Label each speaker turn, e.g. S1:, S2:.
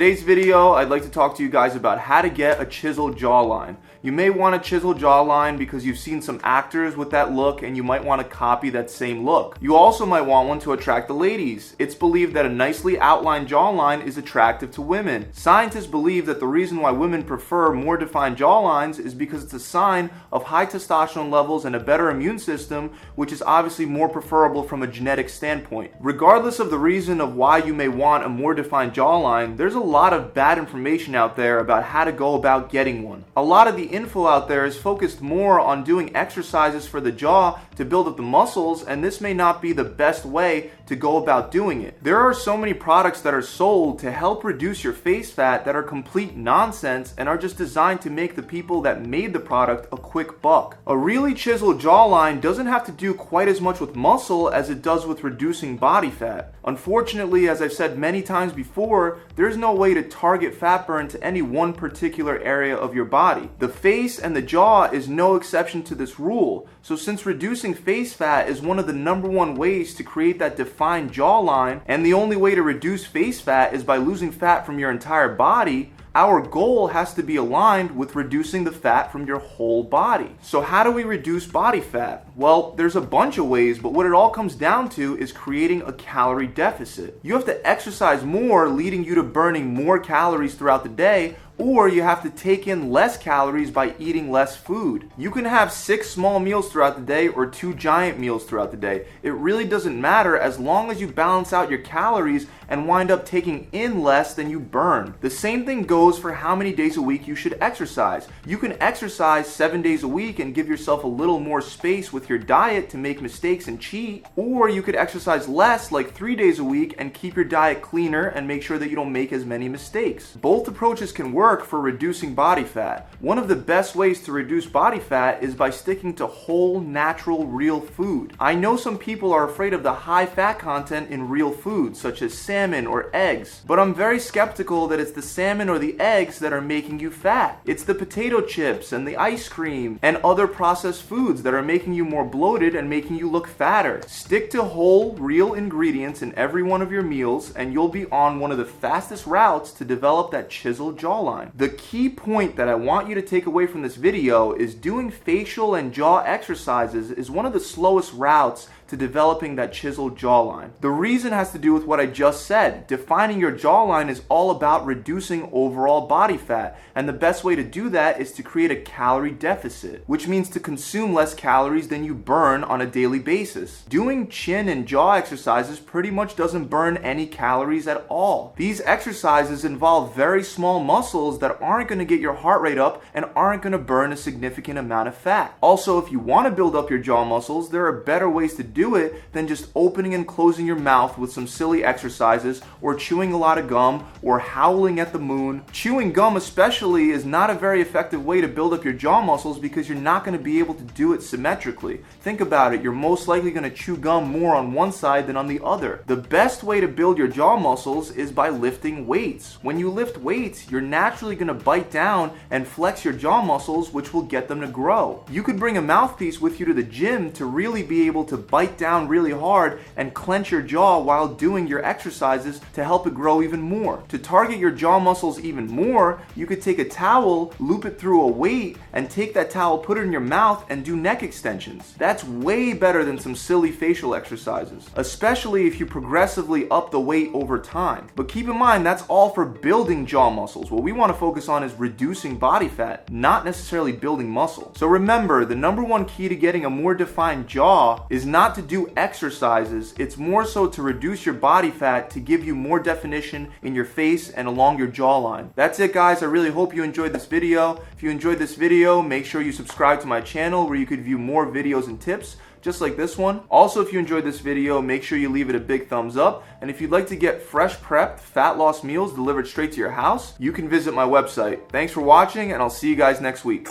S1: today's video, I'd like to talk to you guys about how to get a chiseled jawline. You may want a chiseled jawline because you've seen some actors with that look and you might want to copy that same look. You also might want one to attract the ladies. It's believed that a nicely outlined jawline is attractive to women. Scientists believe that the reason why women prefer more defined jawlines is because it's a sign of high testosterone levels and a better immune system, which is obviously more preferable from a genetic standpoint. Regardless of the reason of why you may want a more defined jawline, there's a lot of bad information out there about how to go about getting one. A lot of the info out there is focused more on doing exercises for the jaw to build up the muscles, and this may not be the best way to go about doing it. There are so many products that are sold to help reduce your face fat that are complete nonsense and are just designed to make the people that made the product a quick buck. A really chiseled jawline doesn't have to do quite as much with muscle as it does with reducing body fat. Unfortunately, as I've said many times before, there's no way to target fat burn to any one particular area of your body. The face and the jaw is no exception to this rule. So since reducing face fat is one of the number one ways to create that defined jawline, and the only way to reduce face fat is by losing fat from your entire body, our goal has to be aligned with reducing the fat from your whole body. So, how do we reduce body fat? Well, there's a bunch of ways, but what it all comes down to is creating a calorie deficit. You have to exercise more, leading you to burning more calories throughout the day, or you have to take in less calories by eating less food. You can have six small meals throughout the day or two giant meals throughout the day. It really doesn't matter as long as you balance out your calories and wind up taking in less than you burn. The same thing goes for how many days a week you should exercise. You can exercise seven days a week and give yourself a little more space with your diet to make mistakes and cheat, or you could exercise less, like three days a week, and keep your diet cleaner and make sure that you don't make as many mistakes. Both approaches can work for reducing body fat. One of the best ways to reduce body fat is by sticking to whole, natural, real food. I know some people are afraid of the high fat content in real food, such as salmon or eggs. But I'm very skeptical that it's the salmon or the eggs that are making you fat. It's the potato chips and the ice cream and other processed foods that are making you more bloated and making you look fatter. Stick to whole, real ingredients in every one of your meals, and you'll be on one of the fastest routes to develop that chiseled jawline. The key point that I want you to take away from this video is doing facial and jaw exercises is one of the slowest routes to developing that chiseled jawline. The reason has to do with what I just said. Defining your jawline is all about reducing overall body fat, and the best way to do that is to create a calorie deficit, which means to consume less calories than you burn on a daily basis. Doing chin and jaw exercises pretty much doesn't burn any calories at all. These exercises involve very small muscles that aren't going to get your heart rate up and aren't going to burn a significant amount of fat. Also, if you want to build up your jaw muscles, there are better ways to do do it than just opening and closing your mouth with some silly exercises or chewing a lot of gum or howling at the moon. Chewing gum, especially, is not a very effective way to build up your jaw muscles because you're not going to be able to do it symmetrically. Think about it, you're most likely going to chew gum more on one side than on the other. The best way to build your jaw muscles is by lifting weights. When you lift weights, you're naturally going to bite down and flex your jaw muscles, which will get them to grow. You could bring a mouthpiece with you to the gym to really be able to bite bite down really hard and clench your jaw while doing your exercises to help it grow even more. To target your jaw muscles even more, you could take a towel, loop it through a weight, and take that towel, put it in your mouth, and do neck extensions. That's way better than some silly facial exercises, especially if you progressively up the weight over time. But keep in mind, that's all for building jaw muscles. What we want to focus on is reducing body fat, not necessarily building muscle. So remember, the number one key to getting a more defined jaw is not to to do exercises, it's more so to reduce your body fat to give you more definition in your face and along your jawline. That's it guys, I really hope you enjoyed this video. If you enjoyed this video, make sure you subscribe to my channel where you could view more videos and tips just like this one. Also, if you enjoyed this video, make sure you leave it a big thumbs up. And if you'd like to get fresh prepped fat loss meals delivered straight to your house, you can visit my website. Thanks for watching, and I'll see you guys next week.